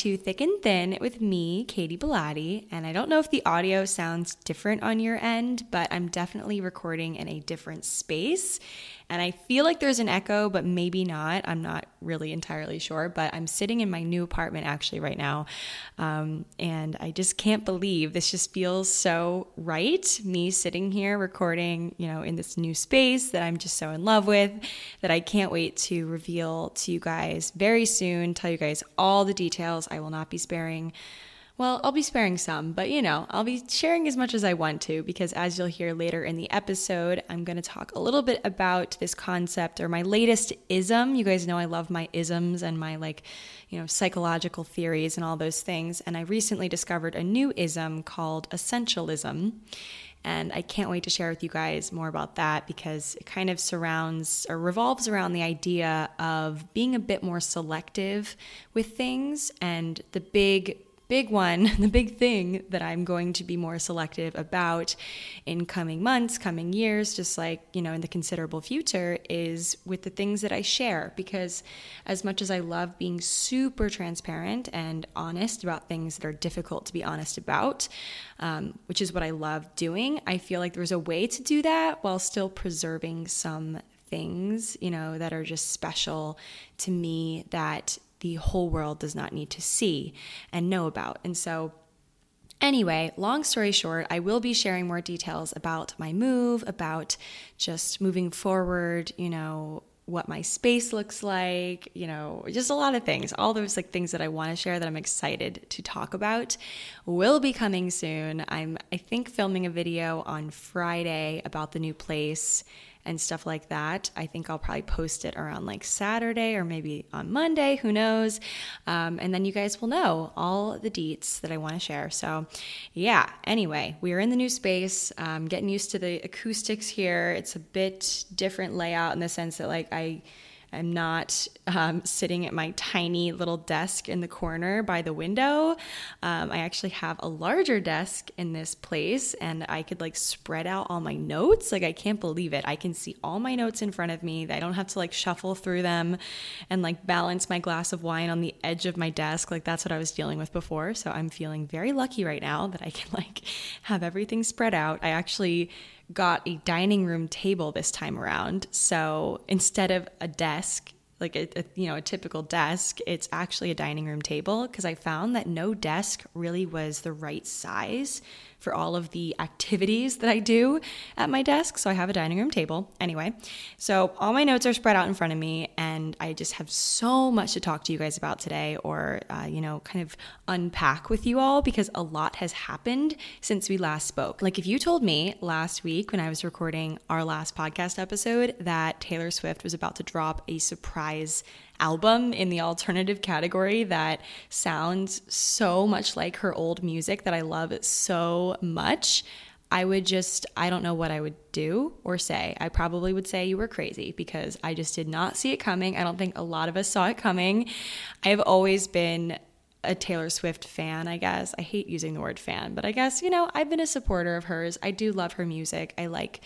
to Thick and Thin with me, Katie Bellotti. And I don't know if the audio sounds different on your end, but I'm definitely recording in a different space. And I feel like there's an echo, but maybe not. I'm not really entirely sure. But I'm sitting in my new apartment actually right now. Um, and I just can't believe this just feels so right. Me sitting here recording, you know, in this new space that I'm just so in love with that I can't wait to reveal to you guys very soon, tell you guys all the details. I will not be sparing well, I'll be sparing some, but you know, I'll be sharing as much as I want to because as you'll hear later in the episode, I'm going to talk a little bit about this concept or my latest ism. You guys know I love my isms and my like, you know, psychological theories and all those things. And I recently discovered a new ism called essentialism. And I can't wait to share with you guys more about that because it kind of surrounds or revolves around the idea of being a bit more selective with things and the big big one, the big thing that I'm going to be more selective about in coming months, coming years, just like, you know, in the considerable future is with the things that I share. Because as much as I love being super transparent and honest about things that are difficult to be honest about, um, which is what I love doing, I feel like there's a way to do that while still preserving some things, you know, that are just special to me that the whole world does not need to see and know about. And so, Anyway, long story short, I will be sharing more details about my move, about just moving forward, you know, what my space looks like, you know, just a lot of things. All those like things that I want to share that I'm excited to talk about will be coming soon. I'm I think filming a video on Friday about the new place and stuff like that. I think I'll probably post it around like Saturday or maybe on Monday, who knows. Um, and then you guys will know all the deets that I want to share. So, yeah, anyway, we are in the new space, um, getting used to the acoustics here. It's a bit different layout in the sense that, like, I I'm not um, sitting at my tiny little desk in the corner by the window. Um, I actually have a larger desk in this place and I could like spread out all my notes. Like, I can't believe it. I can see all my notes in front of me. I don't have to like shuffle through them and like balance my glass of wine on the edge of my desk. Like, that's what I was dealing with before. So I'm feeling very lucky right now that I can like have everything spread out. I actually got a dining room table this time around. So instead of a desk, like a, a, you know a typical desk it's actually a dining room table because i found that no desk really was the right size for all of the activities that I do at my desk. So I have a dining room table. Anyway, so all my notes are spread out in front of me, and I just have so much to talk to you guys about today, or, uh, you know, kind of unpack with you all because a lot has happened since we last spoke. Like, if you told me last week when I was recording our last podcast episode that Taylor Swift was about to drop a surprise album in the alternative category that sounds so much like her old music that I love so much, I would just, I don't know what I would do or say. I probably would say you were crazy because I just did not see it coming. I don't think a lot of us saw it coming. I've always been a Taylor Swift fan, I guess. I hate using the word fan, but I guess, you know, I've been a supporter of hers. I do love her music. I like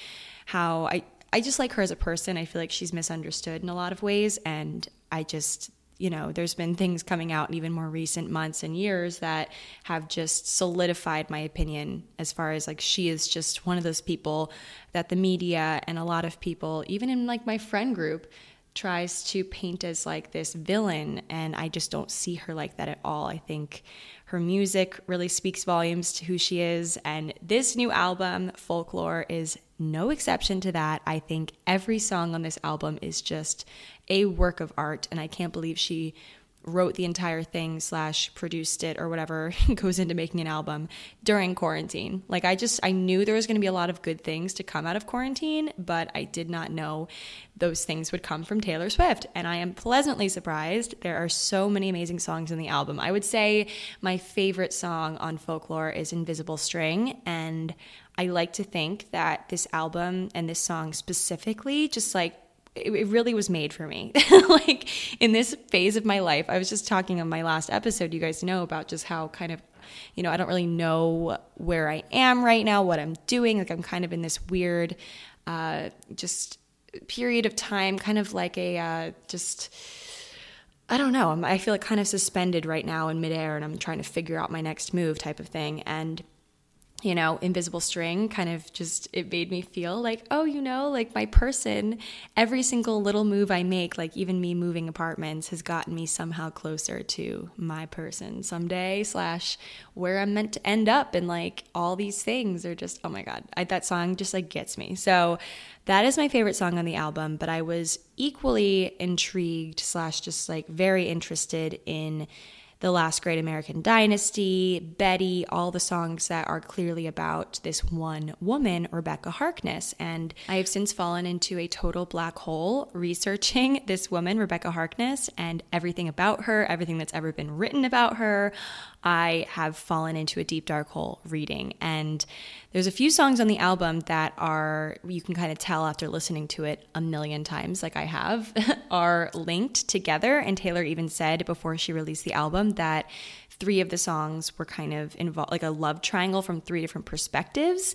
how I I just like her as a person. I feel like she's misunderstood in a lot of ways and I just, you know, there's been things coming out in even more recent months and years that have just solidified my opinion as far as like she is just one of those people that the media and a lot of people, even in like my friend group, tries to paint as like this villain and I just don't see her like that at all. I think her music really speaks volumes to who she is and this new album Folklore is no exception to that. I think every song on this album is just a work of art, and I can't believe she wrote the entire thing slash produced it or whatever goes into making an album during quarantine. Like i just i knew there was going to be a lot of good things to come out of quarantine but i did not know those things would come from taylor swift. And i am pleasantly surprised there are so many amazing songs in the album. I would say my favorite song on folklore is invisible string and i like to think that this album and this song specifically just like it, really was made for me. like in this phase of my life, I was just talking on my last episode, you guys know about just how kind of you know, I don't really know where I am right now, what I'm doing. Like I'm kind of in this weird, uh, just period of time, kind of like a uh, just I don't know. I'm, I feel like kind of suspended right now in midair and I'm trying to figure out my next move type of thing. And you know, invisible string kind of just, it made me feel like, oh, you know, like my person, every single little move I make, like even me moving apartments, has gotten me somehow closer to my person someday, slash where I'm meant to end up. And like all these things are just, oh my God, I, that song just like gets me. So that is my favorite song on the album, but I was equally intrigued, slash just like very interested in the Last Great American Dynasty, Betty, all the songs that are clearly about this one woman, Rebekah Harkness. And I have since fallen into a total black hole researching this woman, Rebekah Harkness, and everything about her, everything that's ever been written about her. I have fallen into a deep dark hole reading. And there's a few songs on the album that are, you can kind of tell after listening to it a million times, like I have, are linked together. And Taylor even said before she released the album that three of the songs were kind of involved, like a love triangle from three different perspectives.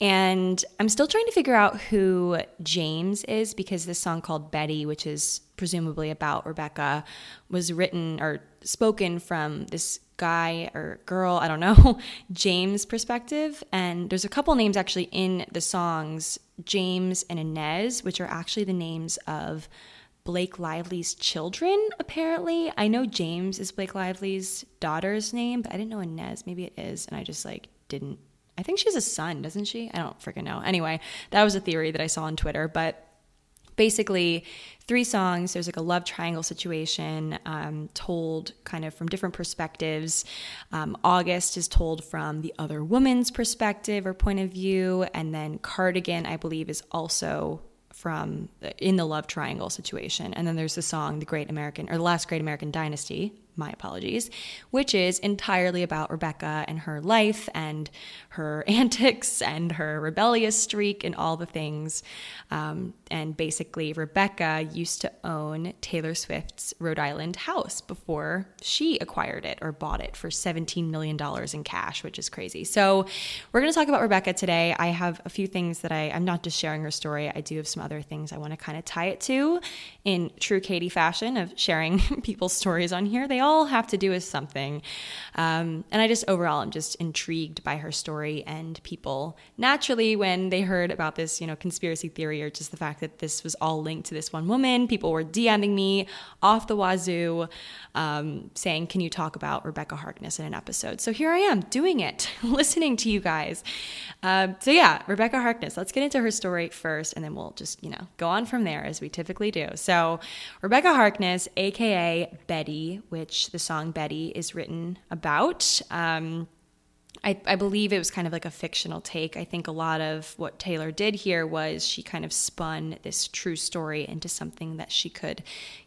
And I'm still trying to figure out who James is because this song called Betty, which is presumably about Rebekah, was written or spoken from this guy or girl, I don't know, James perspective. And there's a couple names actually in the songs, James and Inez, which are actually the names of Blake Lively's children, apparently. I know James is Blake Lively's daughter's name, but I didn't know Inez. Maybe it is. And I just like didn't. I think she has a son, doesn't she? I don't freaking know. Anyway, that was a theory that I saw on Twitter, but basically three songs. There's like a love triangle situation um, told kind of from different perspectives. Um, August is told from the other woman's perspective or point of view. And then Cardigan, I believe, is also from in the love triangle situation. And then there's the song, The Great American, or The Last Great American Dynasty, my apologies, which is entirely about Rebekah and her life and her antics and her rebellious streak and all the things. Um, and basically, Rebekah used to own Taylor Swift's Rhode Island house before she acquired it or bought it for $17 million in cash, which is crazy. So, we're going to talk about Rebecca today. I have a few things that I, I'm not just sharing her story, I do have some other things I want to kind of tie it to in true Katie fashion of sharing people's stories on here. They all have to do with something. Um, and I just overall am just intrigued by her story and people naturally when they heard about this, you know, conspiracy theory or just the fact that this was all linked to this one woman, people were DMing me off the wazoo um, saying, Can you talk about Rebekah Harkness in an episode? So here I am doing it, listening to you guys. Um, so yeah, Rebekah Harkness, let's get into her story first and then we'll just, you know, go on from there as we typically do. So Rebekah Harkness, aka Betty, which the song Betty is written about. Um, I, I, believe it was kind of like a fictional take. I think a lot of what Taylor did here was she kind of spun this true story into something that she could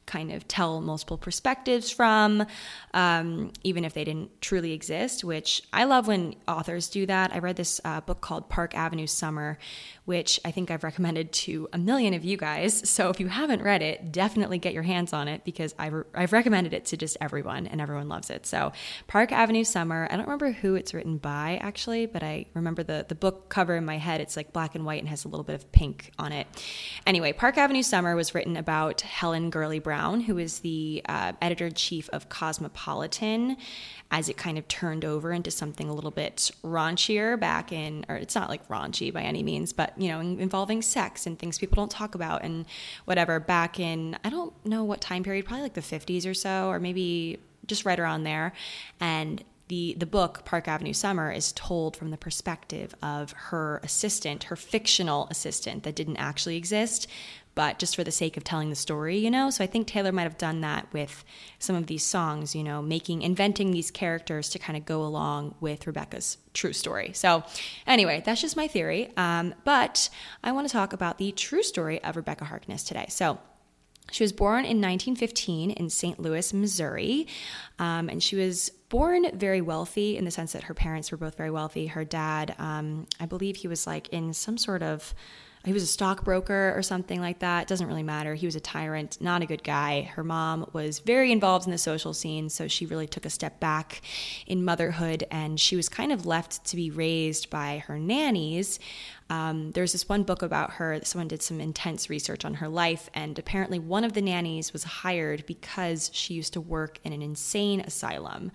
kind of tell multiple perspectives from, um, even if they didn't truly exist, which I love when authors do that. I read this uh, book called Park Avenue Summer, which I think I've recommended to a million of you guys. So if you haven't read it, definitely get your hands on it because I've, I've recommended it to just everyone and everyone loves it. So Park Avenue Summer, I don't remember who it's written by actually, but I remember the, the book cover in my head. It's like black and white and has a little bit of pink on it. Anyway, Park Avenue Summer was written about Helen Gurley Brown who is the uh, editor in chief of Cosmopolitan, as it kind of turned over into something a little bit raunchier back in, or it's not like raunchy by any means, but you know, involving sex and things people don't talk about and whatever. Back in, I don't know what time period, probably like the 50s or so, or maybe just right around there. And the, the book Park Avenue Summer is told from the perspective of her assistant, her fictional assistant that didn't actually exist, but just for the sake of telling the story, you know? So I think Taylor might have done that with some of these songs, you know, making, inventing these characters to kind of go along with Rebekah's true story. So anyway, that's just my theory. Um, but I want to talk about the true story of Rebekah Harkness today. So she was born in 1915 in St. Louis, Missouri, um, and she was born very wealthy in the sense that her parents were both very wealthy. Her dad, um, I believe he was like in some sort of he was a stockbroker or something like that. Doesn't really matter. He was a tyrant, not a good guy. Her mom was very involved in the social scene, so she really took a step back in motherhood and she was kind of left to be raised by her nannies. Um, there's this one book about her. Someone did some intense research on her life, and apparently, one of the nannies was hired because she used to work in an insane asylum.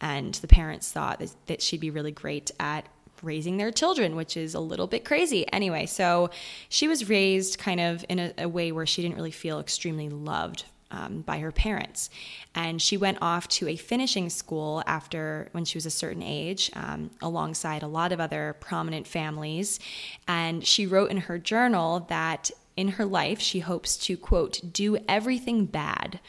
And the parents thought that, that she'd be really great at raising their children, which is a little bit crazy. Anyway, so she was raised kind of in a, a way where she didn't really feel extremely loved um, by her parents. And she went off to a finishing school after when she was a certain age, um, alongside a lot of other prominent families. And she wrote in her journal that in her life, she hopes to, quote, do everything bad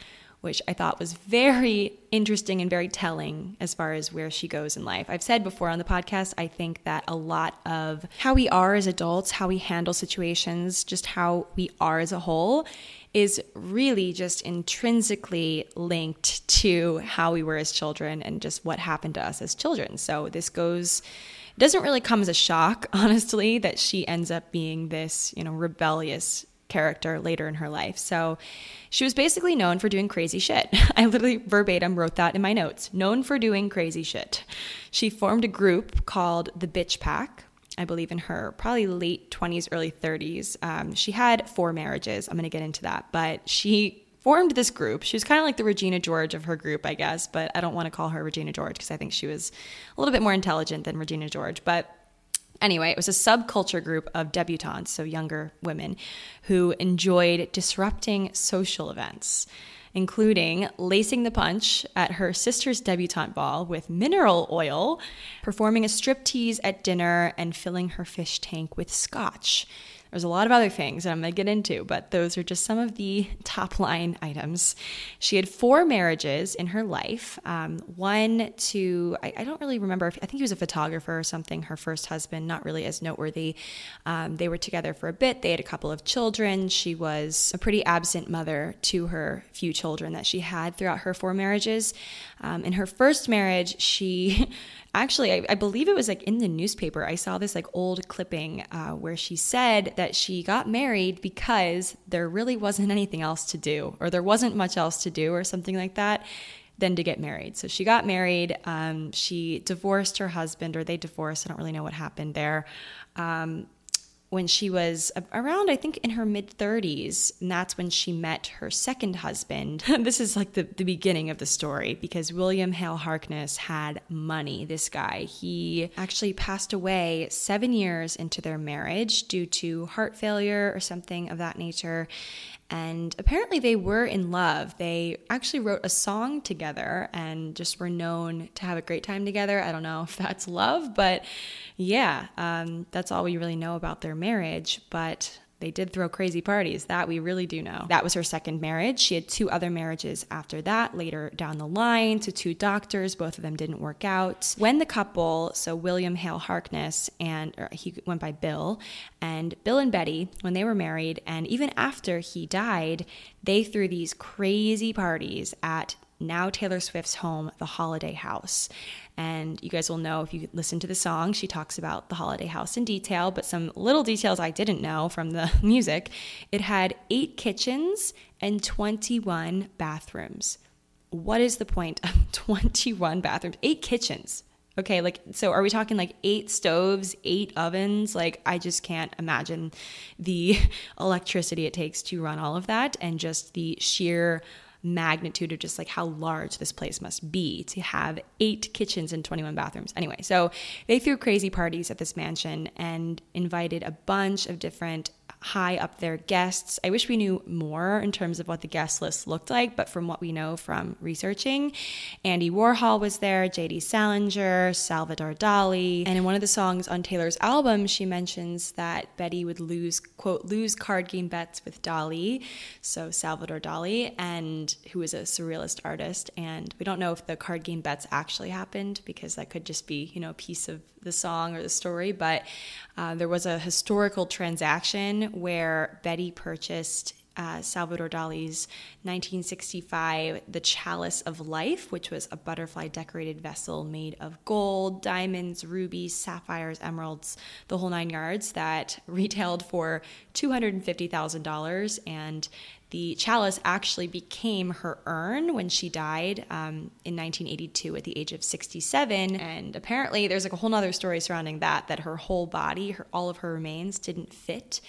which I thought was very interesting and very telling as far as where she goes in life. I've said before on the podcast, I think that a lot of how we are as adults, how we handle situations, just how we are as a whole, is really just intrinsically linked to how we were as children and just what happened to us as children. So this goes doesn't really come as a shock, honestly, that she ends up being this, you know, rebellious character later in her life. So she was basically known for doing crazy shit. I literally verbatim wrote that in my notes known for doing crazy shit. She formed a group called the Bitch Pack. I believe in her probably late 20s, early 30s. Um, she had four marriages. I'm going to get into that. But she formed this group. She was kind of like the Regina George of her group, I guess, but I don't want to call her Regina George because I think she was a little bit more intelligent than Regina George. But Anyway, it was a subculture group of debutantes, so younger women, who enjoyed disrupting social events, including lacing the punch at her sister's debutante ball with mineral oil, performing a striptease at dinner, and filling her fish tank with scotch. There's a lot of other things that I'm going to get into, but those are just some of the top line items. She had four marriages in her life. Um, one to, I, I, don't really remember, if, I think he was a photographer or something, her first husband, not really as noteworthy. Um, they were together for a bit. They had a couple of children. She was a pretty absent mother to her few children that she had throughout her four marriages. Um, in her first marriage, she actually I, I, believe it was like in the newspaper i saw this like old clipping uh, where she said that she got married because there really wasn't anything else to do or there wasn't much else to do or something like that than to get married. So she got married um, she divorced her husband or they divorced i don't really know what happened there. Um, when she was around, I think in her mid 30s, and that's when she met her second husband. this is like the, the beginning of the story because William Hale Harkness had money. This guy, he actually passed away seven years into their marriage due to heart failure or something of that nature. And apparently, they were in love. They actually wrote a song together and just were known to have a great time together. I don't know if that's love, but yeah, um, that's all we really know about their marriage. But they did throw crazy parties. That we really do know. That was her second marriage. She had two other marriages after that, later down the line, to two doctors. Both of them didn't work out. When the couple, so William Hale Harkness, and er, he went by Bill, and Bill and Betty, when they were married, and even after he died, they threw these crazy parties at now Taylor Swift's home, the Holiday House. And you guys will know if you listen to the song, she talks about the holiday house in detail, but some little details I didn't know from the music. It had eight kitchens and 21 bathrooms. What is the point of 21 bathrooms? Eight kitchens. Okay, like, so are we talking like eight stoves, eight ovens? Like, I just can't imagine the electricity it takes to run all of that and just the sheer magnitude of just like how large this place must be to have eight kitchens and 21 bathrooms. Anyway, so they threw crazy parties at this mansion and invited a bunch of different high up there guests. I wish we knew more in terms of what the guest list looked like, but from what we know from researching, Andy Warhol was there, J.D. Salinger, Salvador Dali, and in one of the songs on Taylor's album, she mentions that Betty would lose, quote, lose card game bets with Dali, so Salvador Dali, and who is a surrealist artist. And we don't know if the card game bets actually happened because that could just be, you know, a piece of the song or the story, but uh, there was a historical transaction where Betty purchased uh, Salvador Dali's 1965 The Chalice of Life, which was a butterfly decorated vessel made of gold, diamonds, rubies, sapphires, emeralds, the whole nine yards, that retailed for $250,000. And the chalice actually became her urn when she died um, in 1982 at the age of 67. And apparently, there's like a whole other story surrounding that, that her whole body, her, all of her remains didn't fit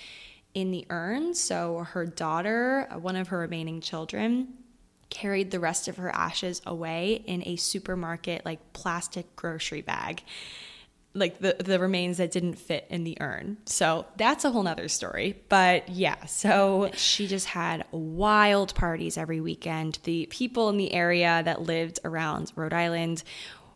in the urn. So her daughter, one of her remaining children, carried the rest of her ashes away in a supermarket like plastic grocery bag like the the remains that didn't fit in the urn. So that's a whole nother story. But yeah, so she just had wild parties every weekend. The people in the area that lived around Rhode Island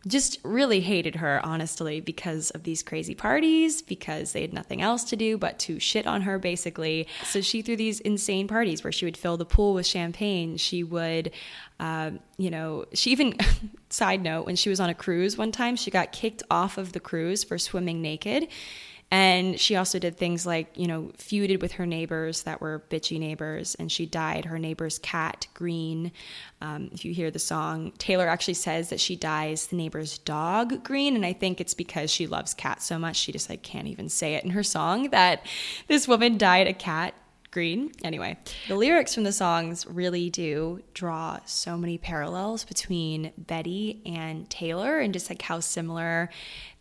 just really hated her, honestly, because of these crazy parties, because they had nothing else to do but to shit on her, basically. So she threw these insane parties where she would fill the pool with champagne. She would, uh, you know, she even, side note, when she was on a cruise one time, she got kicked off of the cruise for swimming naked and she also did things like, you know, feuded with her neighbors that were bitchy neighbors, and she dyed her neighbor's cat green. Um, if you hear the song, Taylor actually says that she dyes the neighbor's dog green, and I think it's because she loves cats so much she just like can't even say it in her song that this woman dyed a cat green. Anyway, the lyrics from the songs really do draw so many parallels between Betty and Taylor and just like how similar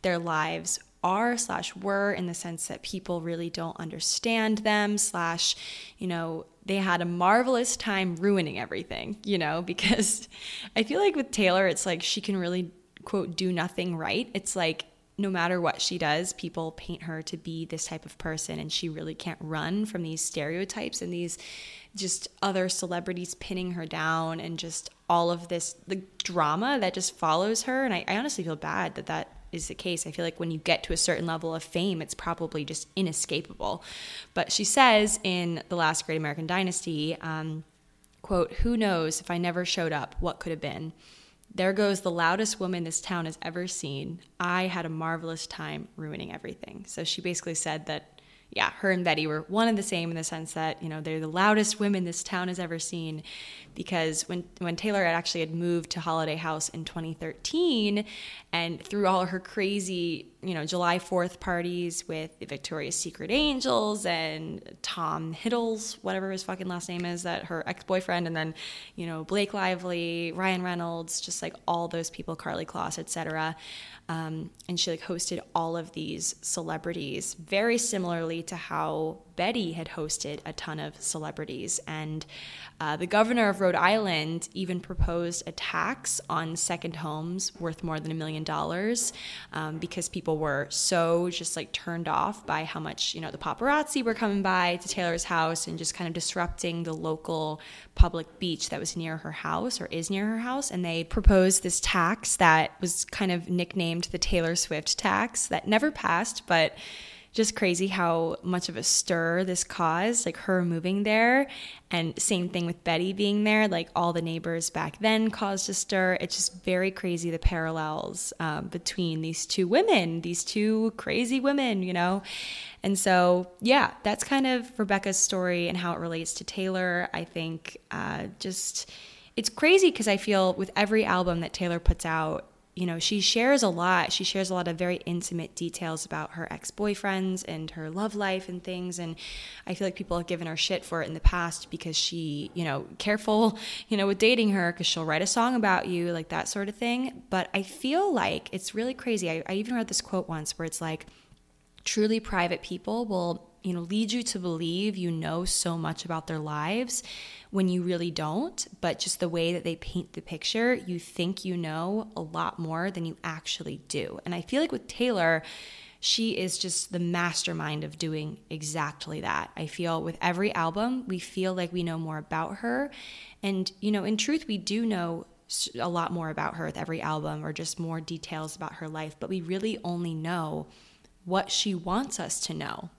their lives are slash were in the sense that people really don't understand them slash you know they had a marvelous time ruining everything you know because i feel like with taylor it's like she can really quote do nothing right. It's like no matter what she does people paint her to be this type of person and she really can't run from these stereotypes and these just other celebrities pinning her down and just all of this the drama that just follows her. And I, I honestly feel bad that that is the case. I feel like when you get to a certain level of fame, it's probably just inescapable. But she says in The Last Great American Dynasty, um, quote, Who knows if I never showed up, what could have been? There goes the loudest woman this town has ever seen. I had a marvelous time ruining everything. So she basically said that yeah, her and Betty were one and the same in the sense that, you know, they're the loudest women this town has ever seen because when when Taylor actually had moved to Holiday House in 2013 and through all her crazy, you know, July 4th parties with the Victoria's Secret Angels and Tom Hiddles, whatever his fucking last name is, that her ex-boyfriend and then, you know, Blake Lively, Ryan Reynolds, just like all those people, Karlie Kloss, etc. Um, and she like hosted all of these celebrities very similarly to how Betty had hosted a ton of celebrities. And uh, the governor of Rhode Island even proposed a tax on second homes worth more than a million dollars um, because people were so just like turned off by how much, you know, the paparazzi were coming by to Taylor's house and just kind of disrupting the local public beach that was near her house or is near her house. And they proposed this tax that was kind of nicknamed the Taylor Swift tax that never passed, but just crazy how much of a stir this caused, like her moving there. And same thing with Betty being there, like all the neighbors back then caused a stir. It's just very crazy the parallels um, between these two women, these two crazy women, you know? And so, yeah, that's kind of Rebekah's story and how it relates to Taylor. I think uh, just it's crazy because I feel with every album that Taylor puts out, you know, she shares a lot. She shares a lot of very intimate details about her ex boyfriends and her love life and things. And I feel like people have given her shit for it in the past because she, you know, careful, you know, with dating her because she'll write a song about you, like that sort of thing. But I feel like it's really crazy. I, I even read this quote once where it's like, truly private people will you know lead you to believe you know so much about their lives when you really don't but just the way that they paint the picture you think you know a lot more than you actually do and i feel like with taylor she is just the mastermind of doing exactly that. I feel with every album, we feel like we know more about her. And, you know, in truth, we do know a lot more about her with every album or just more details about her life, but we really only know what she wants us to know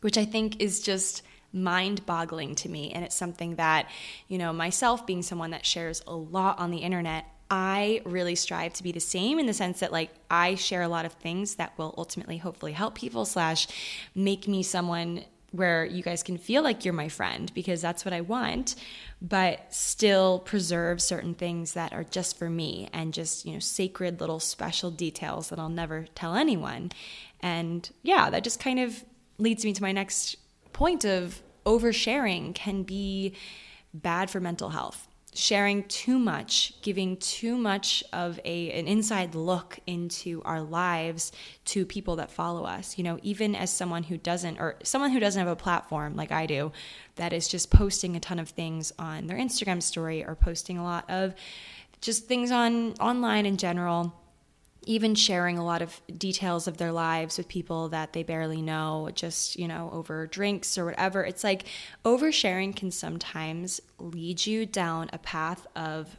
which I think is just mind boggling to me. And it's something that, you know, myself being someone that shares a lot on the internet, I really strive to be the same in the sense that like I share a lot of things that will ultimately hopefully help people slash make me someone where you guys can feel like you're my friend because that's what I want, but still preserve certain things that are just for me and just, you know, sacred little special details that I'll never tell anyone. And yeah, that just kind of leads me to my next point of oversharing can be bad for mental health sharing too much, giving too much of a an inside look into our lives to people that follow us. You know, even as someone who doesn't or someone who doesn't have a platform like I do that is just posting a ton of things on their Instagram story or posting a lot of just things on online in general even sharing a lot of details of their lives with people that they barely know, just, you know, over drinks or whatever. It's like oversharing can sometimes lead you down a path of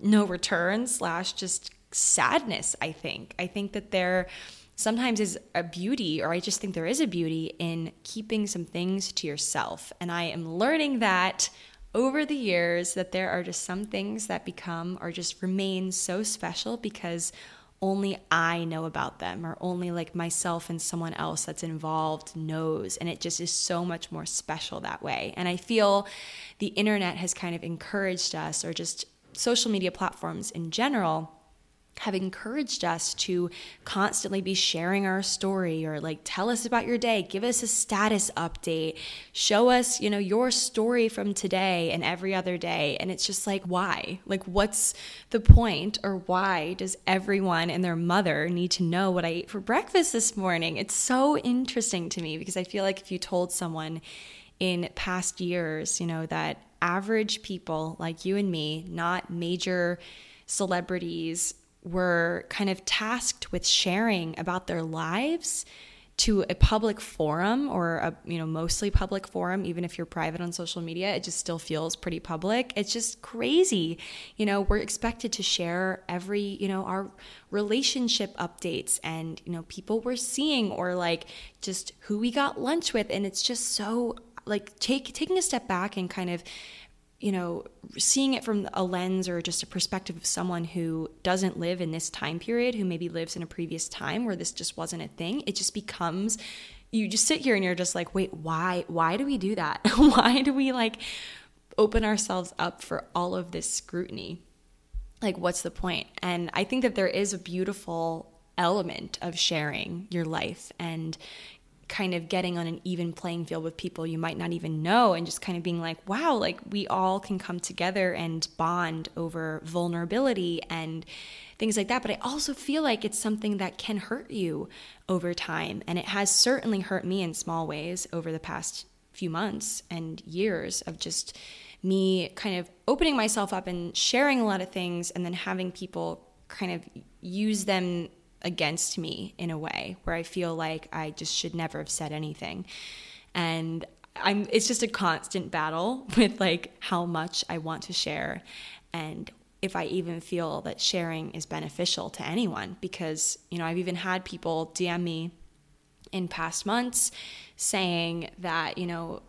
no return slash just sadness, I think. I think that there sometimes is a beauty, or I just think there is a beauty in keeping some things to yourself. And I am learning that over the years that there are just some things that become or just remain so special because only I know about them or only like myself and someone else that's involved knows. And it just is so much more special that way. And I feel the internet has kind of encouraged us, or just social media platforms in general have encouraged us to constantly be sharing our story or like tell us about your day, give us a status update, show us, you know, your story from today and every other day. And it's just like, why? Like, what's the point or why does everyone and their mother need to know what I ate for breakfast this morning? It's so interesting to me because I feel like if you told someone in past years, you know, that average people like you and me, not major celebrities, were kind of tasked with sharing about their lives to a public forum or a you know mostly public forum even if you're private on social media it just still feels pretty public. It's just crazy. You know we're expected to share every you know our relationship updates and you know people we're seeing or like just who we got lunch with. And it's just so like take taking a step back and kind of you know, seeing it from a lens or just a perspective of someone who doesn't live in this time period, who maybe lives in a previous time where this just wasn't a thing, it just becomes you just sit here and you're just like, wait, why why do we do that? why do we like open ourselves up for all of this scrutiny? Like what's the point? And I think that there is a beautiful element of sharing your life and kind of getting on an even playing field with people you might not even know and just kind of being like, wow, like we all can come together and bond over vulnerability and things like that. But I also feel like it's something that can hurt you over time. And it has certainly hurt me in small ways over the past few months and years of just me kind of opening myself up and sharing a lot of things and then having people kind of use them against me in a way where I feel like I just should never have said anything. And I'm it's just a constant battle with like how much I want to share and if I even feel that sharing is beneficial to anyone because you know I've even had people DM me in past months saying that you know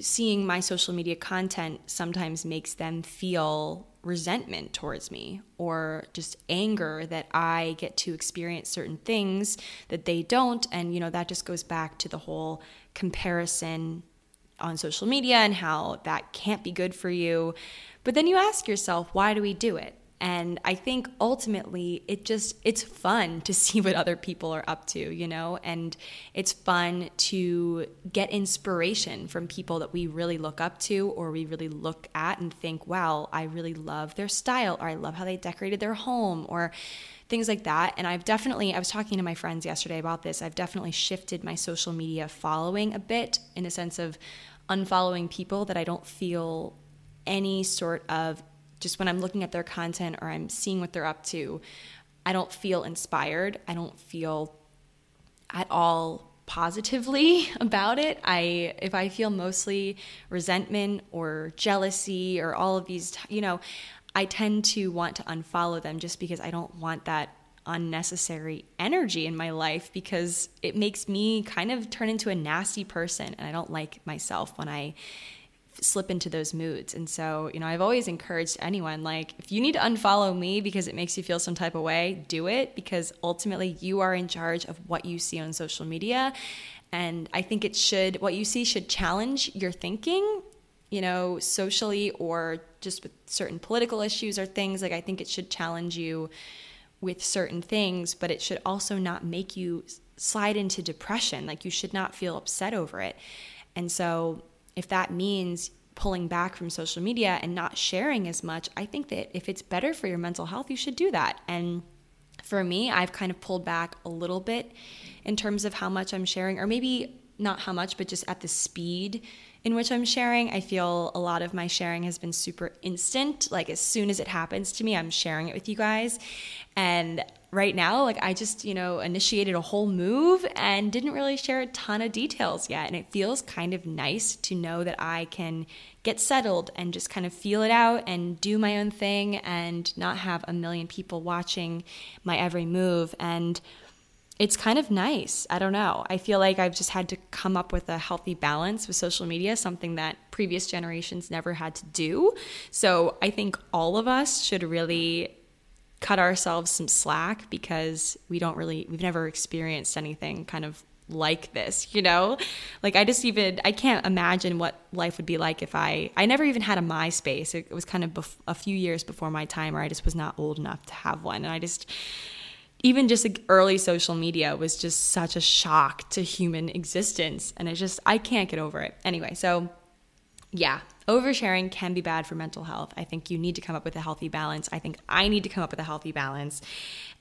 seeing my social media content sometimes makes them feel resentment towards me or just anger that I get to experience certain things that they don't. And, you know, that just goes back to the whole comparison on social media and how that can't be good for you. But then you ask yourself, why do we do it? And i think ultimately it just it's fun to see what other people are up to you know? And it's fun to get inspiration from people that we really look up to or we really look at and think wow i really love their style or i love how they decorated their home or things like that. And i've definitely i was talking to my friends yesterday about this. I've definitely shifted my social media following a bit in a sense of unfollowing people that i don't feel any sort of just when I'm looking at their content or I'm seeing what they're up to, I don't feel inspired. I don't feel at all positively about it. I if I feel mostly resentment or jealousy or all of these, you know, I tend to want to unfollow them just because I don't want that unnecessary energy in my life because it makes me kind of turn into a nasty person and I don't like myself when I slip into those moods. And so, you know, I've always encouraged anyone like if you need to unfollow me because it makes you feel some type of way, do it because ultimately you are in charge of what you see on social media. And I think it should what you see should challenge your thinking, you know, socially or just with certain political issues or things like I think it should challenge you with certain things, but it should also not make you slide into depression. Like you should not feel upset over it. And so if that means pulling back from social media and not sharing as much, I think that if it's better for your mental health, you should do that. And for me, I've kind of pulled back a little bit in terms of how much I'm sharing, or maybe not how much, but just at the speed in which I'm sharing. I feel a lot of my sharing has been super instant. Like as soon as it happens to me, I'm sharing it with you guys. And right now, like I just, you know, initiated a whole move and didn't really share a ton of details yet. And it feels kind of nice to know that I can get settled and just kind of feel it out and do my own thing and not have a million people watching my every move. And it's kind of nice. I don't know. I feel like I've just had to come up with a healthy balance with social media, something that previous generations never had to do. So I think all of us should really cut ourselves some slack because we don't really we've never experienced anything kind of like this you know like i just even i can't imagine what life would be like if i i never even had a myspace it, was kind of bef- a few years before my time where i just was not old enough to have one and i just even just like early social media was just such a shock to human existence and it's just i can't get over it anyway so yeah, oversharing can be bad for mental health. I think you need to come up with a healthy balance. I think I need to come up with a healthy balance.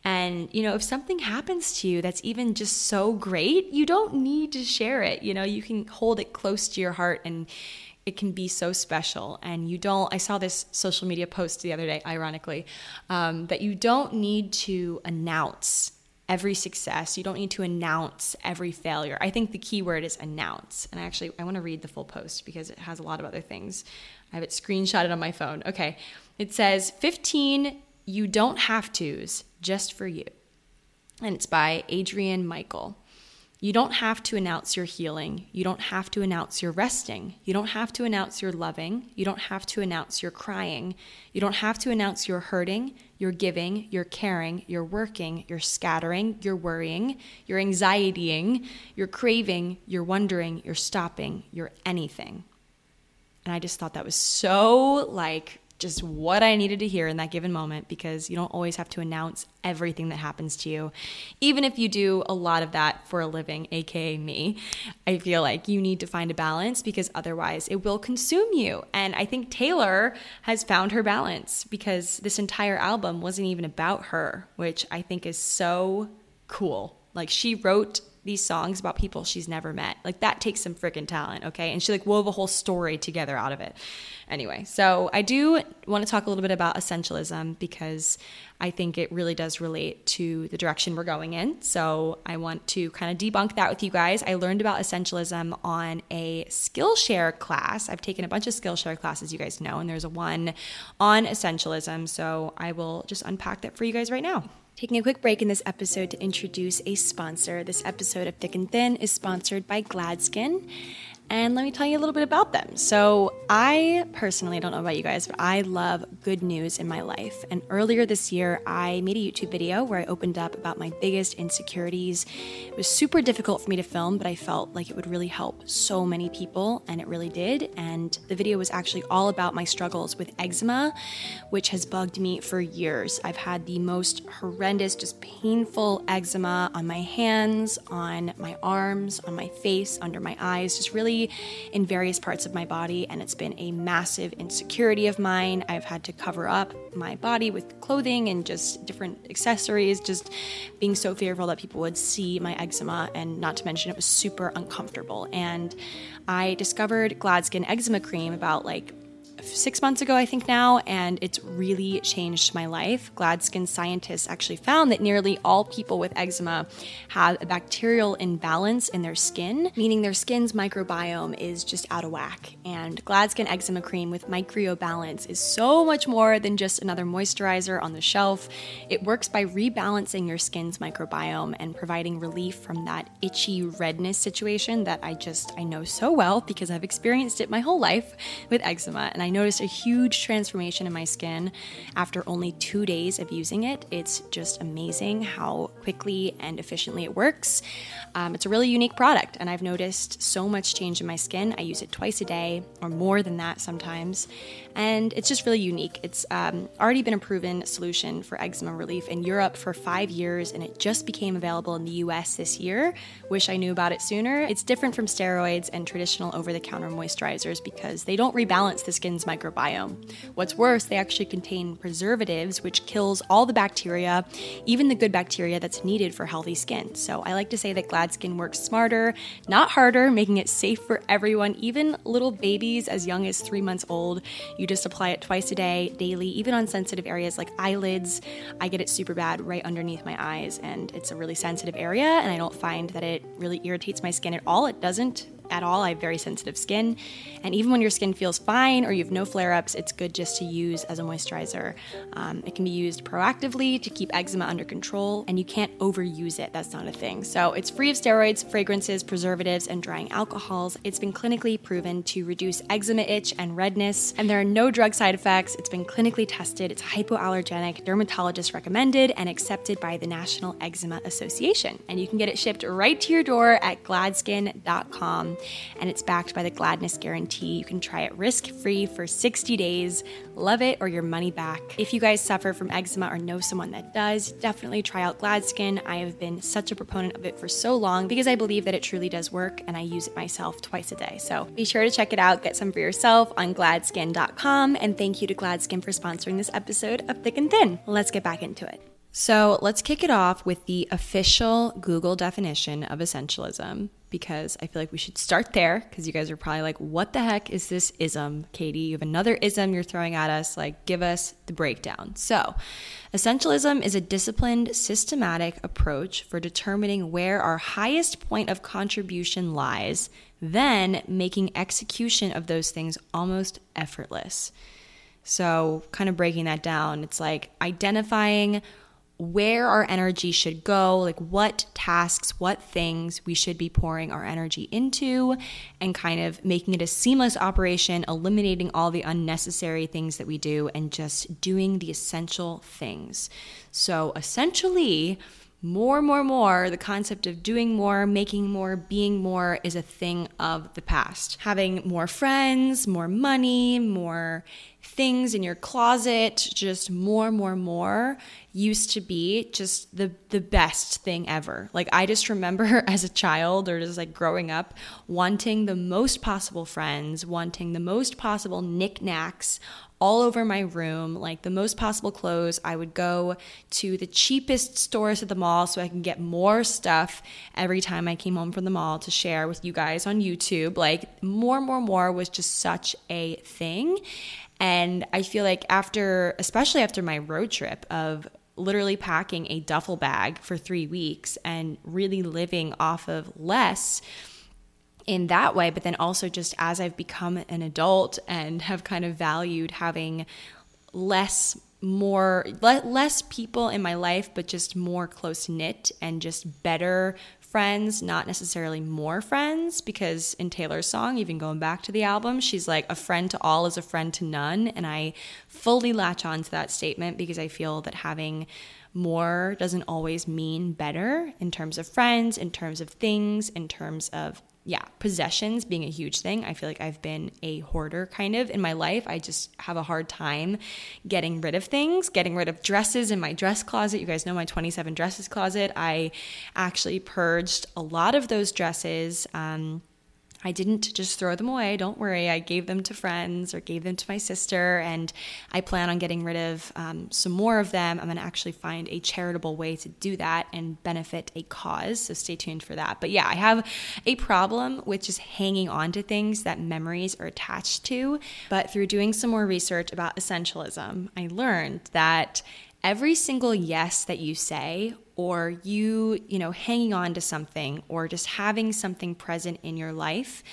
And, you know, if something happens to you that's even just so great, you don't need to share it. You know, you can hold it close to your heart and it can be so special. And you don't, I saw this social media post the other day, ironically, um, that you don't need to announce every success. You don't need to announce every failure. I think the key word is announce. And I actually, I want to read the full post because it has a lot of other things. I have it screenshotted on my phone. Okay. It says 15 you don't have to's just for you. And it's by Adrian Michael. You don't have to announce your healing. You don't have to announce your resting. You don't have to announce your loving. You don't have to announce your crying. You don't have to announce your hurting, your giving, your caring, your working, your scattering, your worrying, your anxietying, your craving, your wondering, your stopping, your anything. And I just thought that was so like just what I needed to hear in that given moment because you don't always have to announce everything that happens to you. Even if you do a lot of that for a living, aka me, I feel like you need to find a balance because otherwise it will consume you. And I think Taylor has found her balance because this entire album wasn't even about her, which I think is so cool. Like she wrote these songs about people she's never met. Like that takes some freaking talent, okay? And she like wove a whole story together out of it. Anyway, so I do want to talk a little bit about essentialism because I think it really does relate to the direction we're going in. So I want to kind of debunk that with you guys. I learned about essentialism on a Skillshare class. I've taken a bunch of Skillshare classes, you guys know, and there's a one on essentialism. So I will just unpack that for you guys right now. Taking a quick break in this episode to introduce a sponsor. This episode of Thick and Thin is sponsored by Gladskin and let me tell you a little bit about them. So, I personally don't know about you guys, but I love good news in my life. And earlier this year, I made a YouTube video where I opened up about my biggest insecurities. It was super difficult for me to film, but I felt like it would really help so many people, and it really did. And the video was actually all about my struggles with eczema, which has bugged me for years. I've had the most horrendous, just painful eczema on my hands, on my arms, on my face, under my eyes, just really in various parts of my body, and it's been a massive insecurity of mine. I've had to cover up my body with clothing and just different accessories, just being so fearful that people would see my eczema, and not to mention it was super uncomfortable. And I discovered Gladskin eczema cream about like six months ago, I think now, and it's really changed my life. Gladskin scientists actually found that nearly all people with eczema have a bacterial imbalance in their skin, meaning their skin's microbiome is just out of whack. And Gladskin eczema cream with Micreobalance is so much more than just another moisturizer on the shelf. It works by rebalancing your skin's microbiome and providing relief from that itchy redness situation that I just I know so well because I've experienced it my whole life with eczema and I noticed a huge transformation in my skin after only 2 days of using it. It's just amazing how quickly and efficiently it works. Um, it's a really unique product and I've noticed so much change in my skin. I use it twice a day or more than that sometimes and it's just really unique. It's um, already been a proven solution for eczema relief in Europe for five years, and it just became available in the US this year. Wish I knew about it sooner. It's different from steroids and traditional over the counter moisturizers because they don't rebalance the skin's microbiome. What's worse, they actually contain preservatives, which kills all the bacteria, even the good bacteria that's needed for healthy skin. So I like to say that Gladskin works smarter, not harder, making it safe for everyone, even little babies as young as three months old. You just apply it twice a day, daily, even on sensitive areas like eyelids. I get it super bad right underneath my eyes, and it's a really sensitive area, and I don't find that it really irritates my skin at all. It doesn't at all. I have very sensitive skin. And even when your skin feels fine or you have no flare ups, it's good just to use as a moisturizer. Um, it can be used proactively to keep eczema under control, and you can't overuse it. That's not a thing. So it's free of steroids, fragrances, preservatives, and drying alcohols. It's been clinically proven to reduce eczema itch and redness, and there are no drug side effects. It's been clinically tested, it's hypoallergenic, dermatologist recommended, and accepted by the National Eczema Association. And you can get it shipped right to your door at gladskin.com and it's backed by the Gladness Guarantee. You can try it risk free for 60 days. Love it or your money back. If you guys suffer from eczema or know someone that does, definitely try out Gladskin. I have been such a proponent of it for so long because I believe that it truly does work and I use it myself twice a day. So be sure to check it out, get some for yourself on gladskin.com. And thank you to Gladskin for sponsoring this episode of Thick and Thin. Let's get back into it. So let's kick it off with the official Google definition of essentialism because I feel like we should start there because you guys are probably like, what the heck is this ism, Katie? You have another ism you're throwing at us. Like, give us the breakdown. So, essentialism is a disciplined, systematic approach for determining where our highest point of contribution lies, then making execution of those things almost effortless. So, kind of breaking that down, it's like identifying where our energy should go, like what tasks, what things we should be pouring our energy into, and kind of making it a seamless operation, eliminating all the unnecessary things that we do and just doing the essential things. So essentially, more, more, more, the concept of doing more, making more, being more is a thing of the past. Having more friends, more money, more things in your closet, just more, more, more used to be just the the best thing ever. Like I just remember as a child or just like growing up wanting the most possible friends, wanting the most possible knickknacks all over my room, like the most possible clothes. I would go to the cheapest stores at the mall so I can get more stuff every time I came home from the mall to share with you guys on YouTube. Like more, more, more was just such a thing. And I feel like after, especially after my road trip of literally packing a duffel bag for three weeks and really living off of less in that way, but then also just as I've become an adult and have kind of valued having less more le- less people in my life but just more close knit and just better friends, not necessarily more friends, because in Taylor's song, even going back to the album, she's like, a friend to all is a friend to none. And I fully latch on to that statement because I feel that having more doesn't always mean better in terms of friends, in terms of things, in terms of yeah, possessions being a huge thing. I feel like I've been a hoarder kind of in my life. I just have a hard time getting rid of things, getting rid of dresses in my dress closet. You guys know my 27 dresses closet. I actually purged a lot of those dresses. Um, I didn't just throw them away. Don't worry. I gave them to friends or gave them to my sister, and I plan on getting rid of um, some more of them. I'm going to actually find a charitable way to do that and benefit a cause. So stay tuned for that. But yeah, I have a problem with just hanging on to things that memories are attached to. But through doing some more research about essentialism, I learned that every single yes that you say or you, you know, hanging on to something or just having something present in your life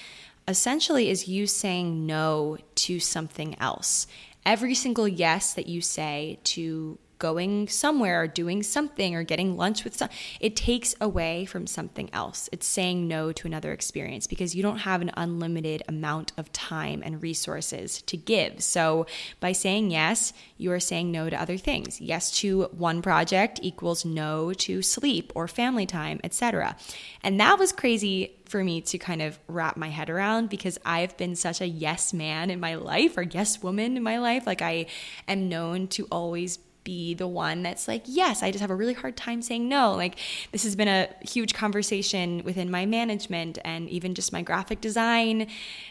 essentially is you saying no to something else. Every single yes that you say to going somewhere or doing something or getting lunch with some it takes away from something else. It's saying no to another experience because you don't have an unlimited amount of time and resources to give. So by saying yes you are saying no to other things. Yes to one project equals no to sleep or family time etc and that was crazy for me to kind of wrap my head around because I've been such a yes man in my life or yes woman in my life. Like I am known to always be the one that's like, yes, I just have a really hard time saying no. Like, this has been a huge conversation within my management and even just my graphic design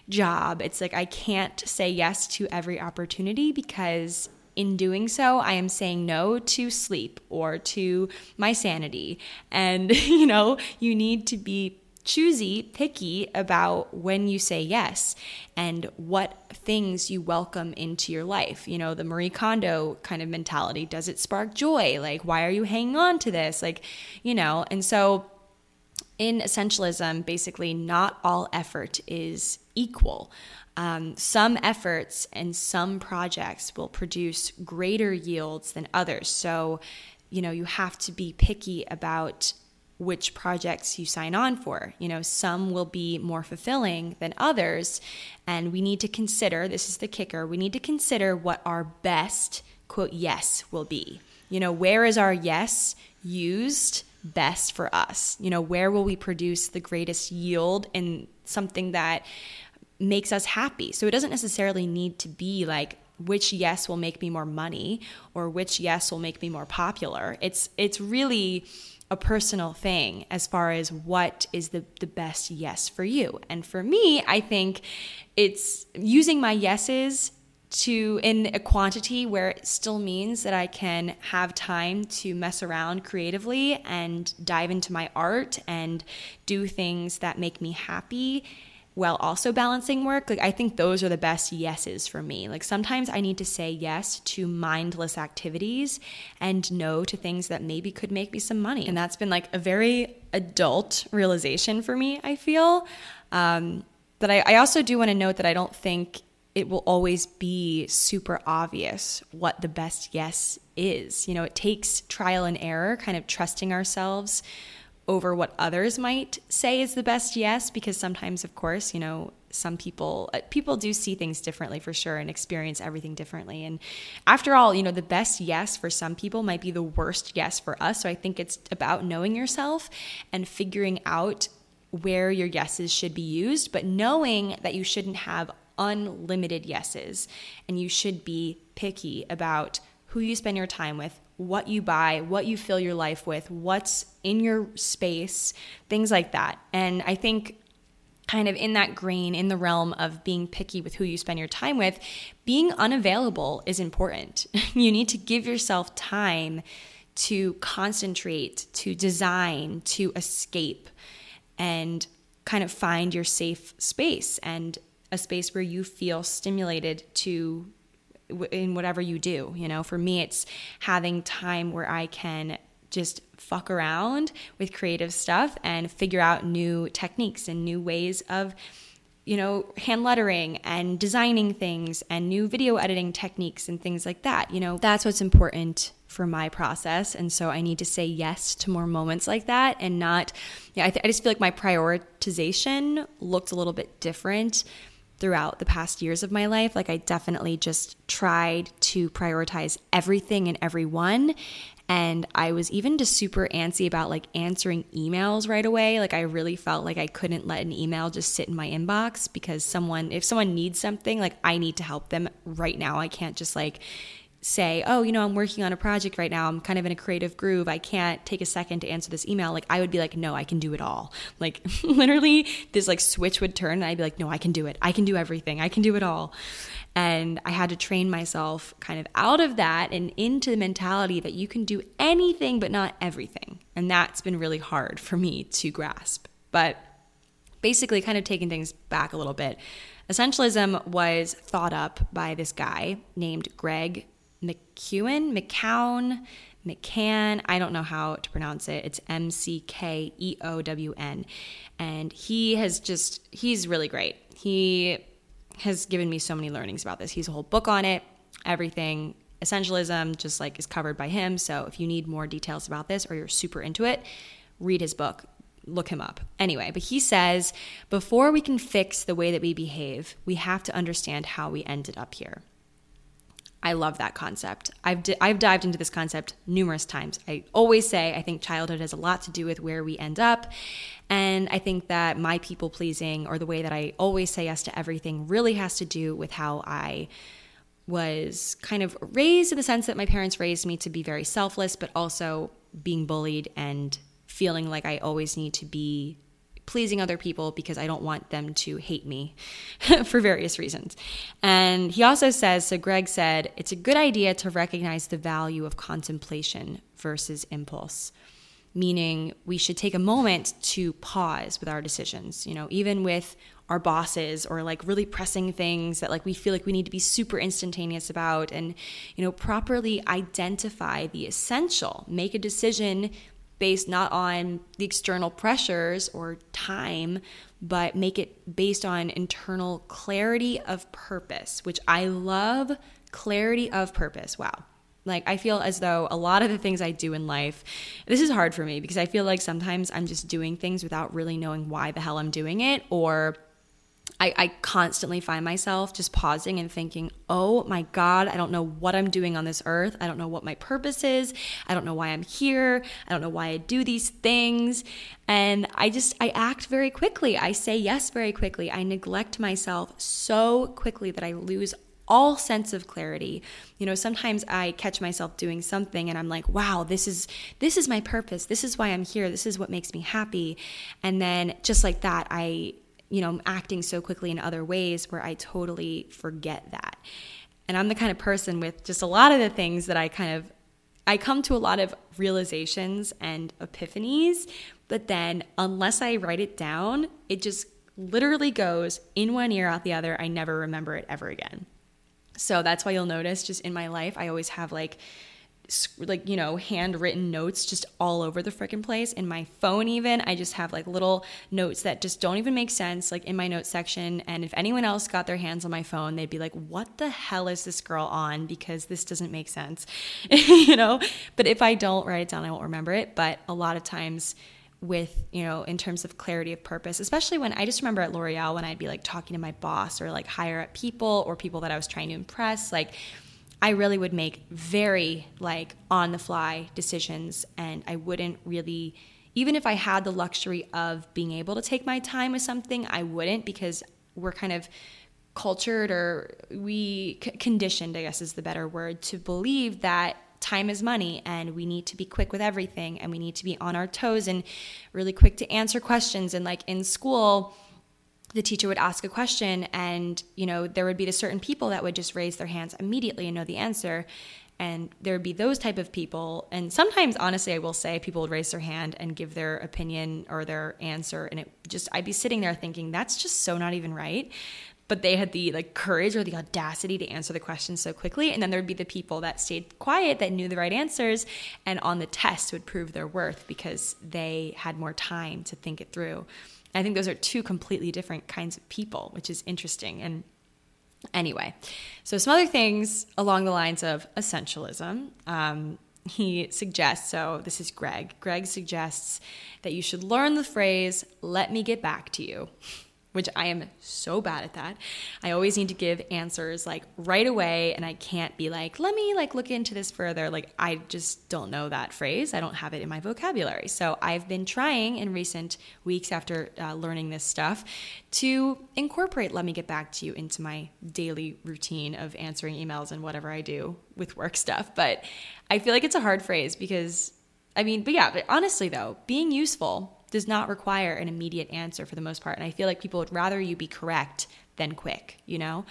job. It's like, I can't say yes to every opportunity because in doing so, I am saying no to sleep or to my sanity. And, you know, you need to be choosy, picky about when you say yes and what things you welcome into your life. You know, the Marie Kondo kind of mentality. Does it spark joy? Like, why are you hanging on to this? Like, you know, and so in essentialism, basically, not all effort is equal. Um, some efforts and some projects will produce greater yields than others. So, you know, you have to be picky about which projects you sign on for. You know, some will be more fulfilling than others. And we need to consider this is the kicker we need to consider what our best, quote, yes will be. You know, where is our yes used best for us? You know, where will we produce the greatest yield in something that makes us happy? So it doesn't necessarily need to be like, which yes will make me more money or which yes will make me more popular. It's it's really a personal thing as far as what is the, the best yes for you. And for me, I think it's using my yeses to in a quantity where it still means that I can have time to mess around creatively and dive into my art and do things that make me happy while also balancing work, like I think those are the best yeses for me. Like sometimes I need to say yes to mindless activities and no to things that maybe could make me some money. And that's been like a very adult realization for me, I feel. Um, but I, I also do want to note that I don't think it will always be super obvious what the best yes is. You know, it takes trial and error, kind of trusting ourselves over what others might say is the best yes because sometimes of course you know some people uh, people do see things differently for sure and experience everything differently. And after all you know the best yes for some people might be the worst yes for us. So i think it's about knowing yourself and figuring out where your yeses should be used but knowing that you shouldn't have unlimited yeses and you should be picky about who you spend your time with what you buy, what you fill your life with, what's in your space, things like that. And I think kind of in that grain, in the realm of being picky with who you spend your time with, being unavailable is important. you need to give yourself time to concentrate, to design, to escape, and kind of find your safe space and a space where you feel stimulated to in whatever you do. You know, for me, it's having time where I can just fuck around with creative stuff and figure out new techniques and new ways of you know hand lettering and designing things and new video editing techniques and things like that you know that's what's important for my process and so i need to say yes to more moments like that and not yeah I, th- I just feel like my prioritization looked a little bit different throughout the past years of my life. Like, I definitely just tried to prioritize everything and everyone. And I was even just super antsy about like answering emails right away. Like, I really felt like I couldn't let an email just sit in my inbox because someone, if someone needs something, like, I need to help them right now. I can't just like, say, oh, you know, I'm working on a project right now. I'm kind of in a creative groove. I can't take a second to answer this email. Like, I would be like, no, I can do it all. Like, literally, this like switch would turn, and I'd be like, no, I can do it. I can do everything. I can do it all. And I had to train myself kind of out of that and into the mentality that you can do anything, but not everything. And that's been really hard for me to grasp. But basically, kind of taking things back a little bit. Essentialism was thought up by this guy named Greg McKeown, McCown, McCann. I don't know how to pronounce it. It's M C K E O W N. And he has just, he's really great. He has given me so many learnings about this. He's a whole book on it, everything. Essentialism just like is covered by him. So if you need more details about this or you're super into it, read his book. Look him up. Anyway, but he says before we can fix the way that we behave, we have to understand how we ended up here. I love that concept. I've, di- I've dived into this concept numerous times. I always say I think childhood has a lot to do with where we end up. And I think that my people pleasing or the way that I always say yes to everything really has to do with how I was kind of raised in the sense that my parents raised me to be very selfless, but also being bullied and feeling like I always need to be pleasing other people because I don't want them to hate me for various reasons. And he also says so, Greg said, it's a good idea to recognize the value of contemplation versus impulse. Meaning, we should take a moment to pause with our decisions, you know, even with our bosses or like really pressing things that like we feel like we need to be super instantaneous about and you know properly identify the essential make a decision based not on the external pressures or time, but make it based on internal clarity of purpose, which I love clarity of purpose. Wow. Like, I feel as though a lot of the things I do in life, this is hard for me because I feel like sometimes I'm just doing things without really knowing why the hell I'm doing it or I, I, constantly find myself just pausing and thinking, oh my God, I don't know what I'm doing on this earth. I don't know what my purpose is. I don't know why I'm here. I don't know why I do these things. And I just, I act very quickly. I say yes very quickly. I neglect myself so quickly that I lose all sense of clarity. You know, sometimes I catch myself doing something and I'm like, wow, this is this is my purpose. This is why I'm here. This is what makes me happy. And then just like that, I you know, acting so quickly in other ways where I totally forget that. And I'm the kind of person with just a lot of the things that I kind of I come to a lot of realizations and epiphanies, but then unless I write it down, it just literally goes in one ear out the other. I never remember it ever again. So that's why you'll notice just in my life, I always have like like you know handwritten notes just all over the freaking place. In my phone even i just have like little notes that just don't even make sense like in my notes section. And if anyone else got their hands on my phone they'd be like what the hell is this girl on? Because this doesn't make sense. You know? But if i don't write it down i won't remember it. But a lot of times with you know in terms of clarity of purpose especially when i just remember at l'oreal when i'd be like talking to my boss or like higher up people or people that i was trying to impress like I really would make very like on the fly decisions and I wouldn't really even if I had the luxury of being able to take my time with something, I wouldn't because we're kind of cultured or we conditioned, I guess is the better word, to believe that time is money and we need to be quick with everything and we need to be on our toes and really quick to answer questions. And like in school the teacher would ask a question and you know there would be the certain people that would just raise their hands immediately and know the answer. And there would be those type of people. And sometimes honestly i will say people would raise their hand and give their opinion or their answer. And it just i'd be sitting there thinking that's just so not even right. But they had the like courage or the audacity to answer the question so quickly. And then there would be the people that stayed quiet that knew the right answers and on the test would prove their worth because they had more time to think it through I think those are two completely different kinds of people, which is interesting. And anyway, so some other things along the lines of essentialism. Um, he suggests, so this is Greg. Greg suggests that you should learn the phrase, let me get back to you. Which I am so bad at that. I always need to give answers like right away and I can't be like, "Let me like look into this further." Like I just don't know that phrase. I don't have it in my vocabulary. So I've been trying in recent weeks after uh, learning this stuff to incorporate "Let me get back to you" into my daily routine of answering emails and whatever I do with work stuff. But I feel like it's a hard phrase because I mean, but yeah, but honestly though, being useful does not require an immediate answer for the most part. And I feel like people would rather you be correct than quick, you know?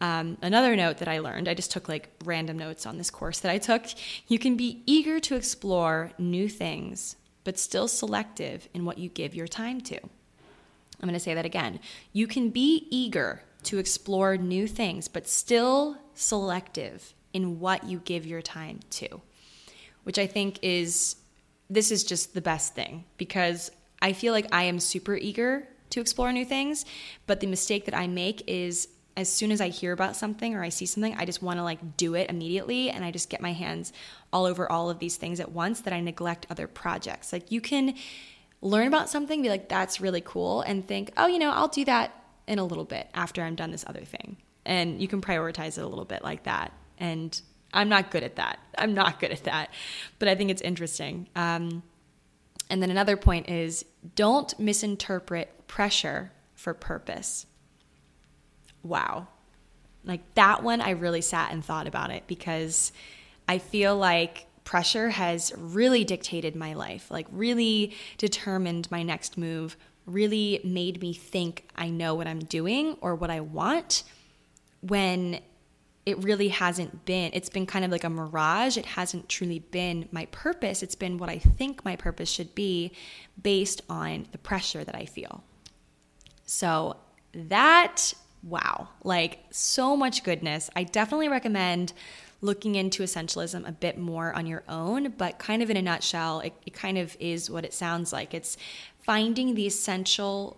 Um, another note that I learned, I just took like random notes on this course that I took. You can be eager to explore new things, but still selective in what you give your time to. I'm going to say that again. You can be eager to explore new things, but still selective in what you give your time to, which I think is this is just the best thing because I feel like I am super eager to explore new things, but the mistake that I make is as soon as I hear about something or I see something, I just want to like do it immediately and I just get my hands all over all of these things at once that I neglect other projects. Like you can learn about something, be like, that's really cool, and think, oh, you know, I'll do that in a little bit after I'm done this other thing. And you can prioritize it a little bit like that. And I'm not good at that. I'm not good at that. But I think it's interesting. Um, and then another point is don't misinterpret pressure for purpose. Wow. Like that one, I really sat and thought about it because I feel like pressure has really dictated my life, like, really determined my next move, really made me think I know what I'm doing or what I want when it really hasn't been. It's been kind of like a mirage. It hasn't truly been my purpose. It's been what I think my purpose should be based on the pressure that I feel. So that, wow, like so much goodness. I definitely recommend looking into essentialism a bit more on your own, but kind of in a nutshell, it, it kind of is what it sounds like. It's finding the essential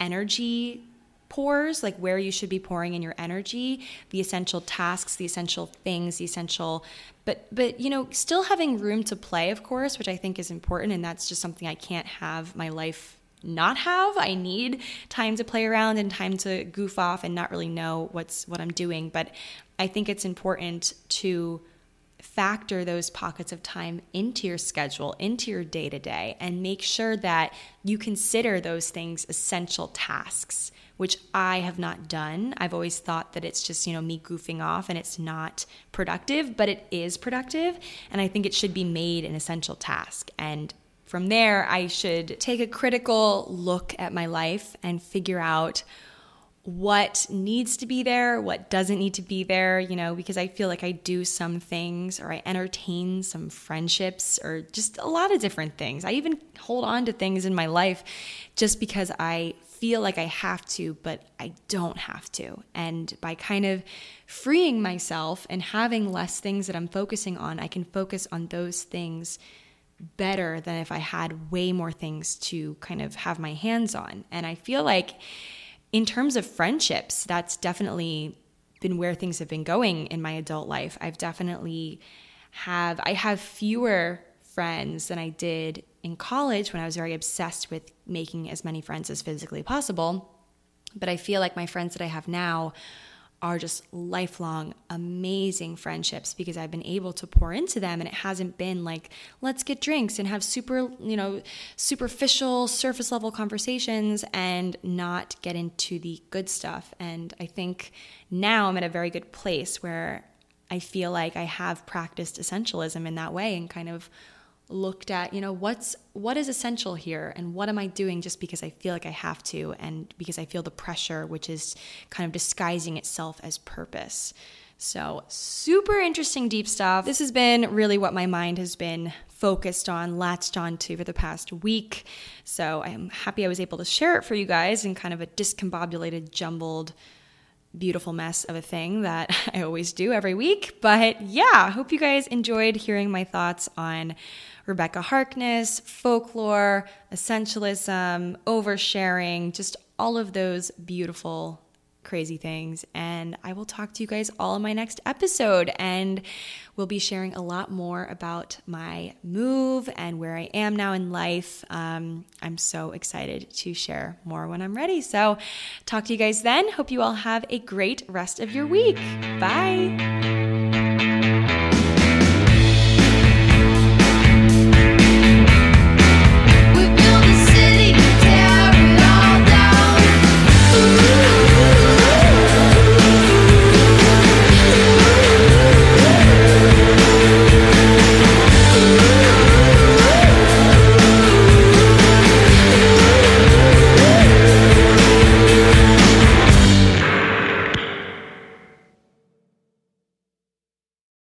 energy pours, like where you should be pouring in your energy, the essential tasks, the essential things, the essential but but you know, still having room to play, of course, which I think is important and that's just something I can't have my life not have. I need time to play around and time to goof off and not really know what's what I'm doing, but I think it's important to factor those pockets of time into your schedule, into your day to day, and make sure that you consider those things essential tasks which I have not done. I've always thought that it's just, you know, me goofing off and it's not productive, but it is productive. And I think it should be made an essential task. And from there, I should take a critical look at my life and figure out what needs to be there, what doesn't need to be there, you know, because I feel like I do some things or I entertain some friendships or just a lot of different things. I even hold on to things in my life just because I feel like I have to, but I don't have to. And by kind of freeing myself and having less things that I'm focusing on, I can focus on those things better than if I had way more things to kind of have my hands on. And I feel like, in terms of friendships, that's definitely been where things have been going in my adult life. I've definitely have I have fewer friends than I did in college when I was very obsessed with making as many friends as physically possible. But I feel like my friends that I have now are just lifelong amazing friendships because I've been able to pour into them and it hasn't been like let's get drinks and have super, you know, superficial surface level conversations and not get into the good stuff. And I think now I'm at a very good place where I feel like I have practiced essentialism in that way and kind of looked at you know what's what is essential here and what am i doing just because i feel like i have to and because i feel the pressure which is kind of disguising itself as purpose. So super interesting deep stuff. This has been really what my mind has been focused on latched on to for the past week. So i'm happy i was able to share it for you guys in kind of a discombobulated jumbled beautiful mess of a thing that I always do every week. But yeah, hope you guys enjoyed hearing my thoughts on Rebekah Harkness, folklore, essentialism, oversharing, just all of those beautiful crazy things. And I will talk to you guys all in my next episode. And we'll be sharing a lot more about my move and where I am now in life. Um, I'm so excited to share more when I'm ready. So, talk to you guys then. Hope you all have a great rest of your week. Bye.